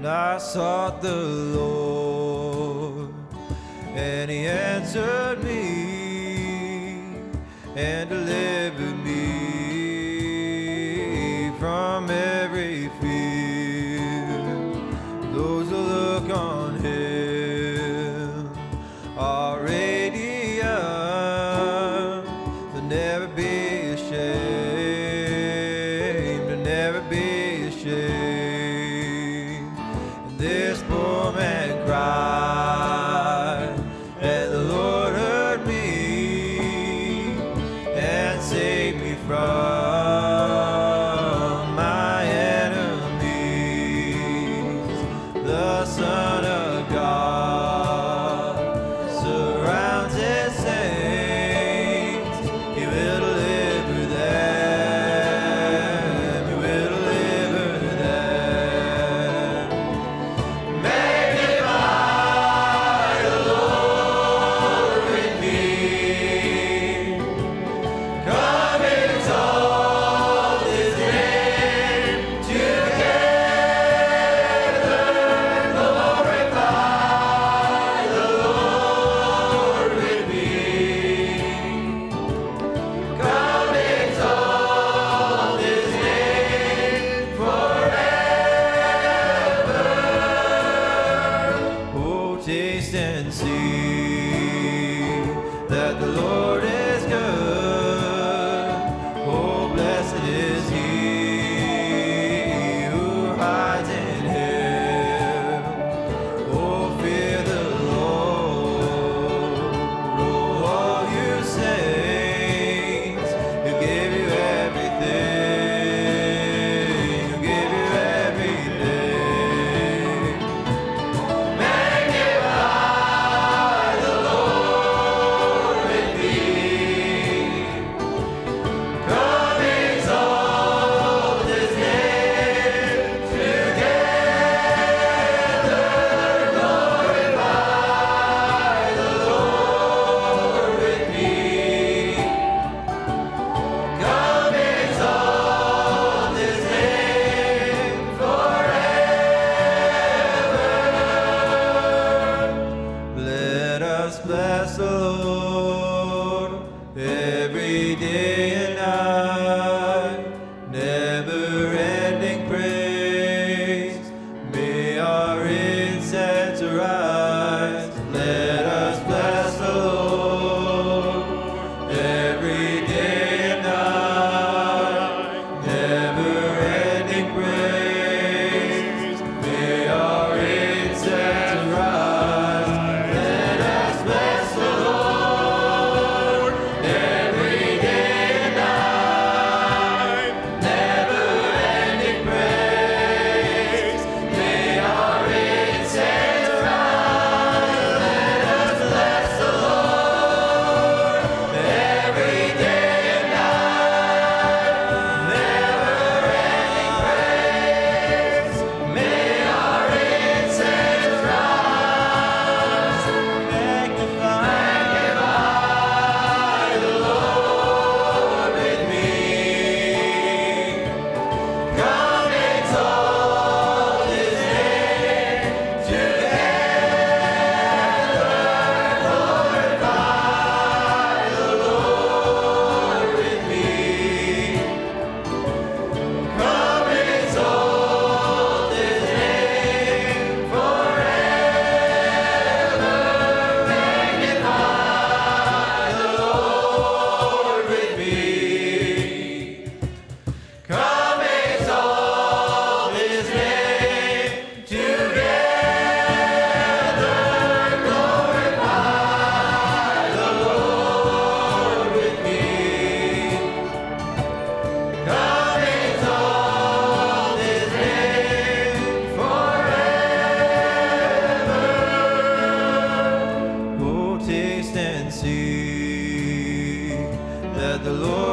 and I sought the Lord, and He answered me and delivered me from every fear. Those who look on Him are radiant, they'll never be. taste and see. the Lord.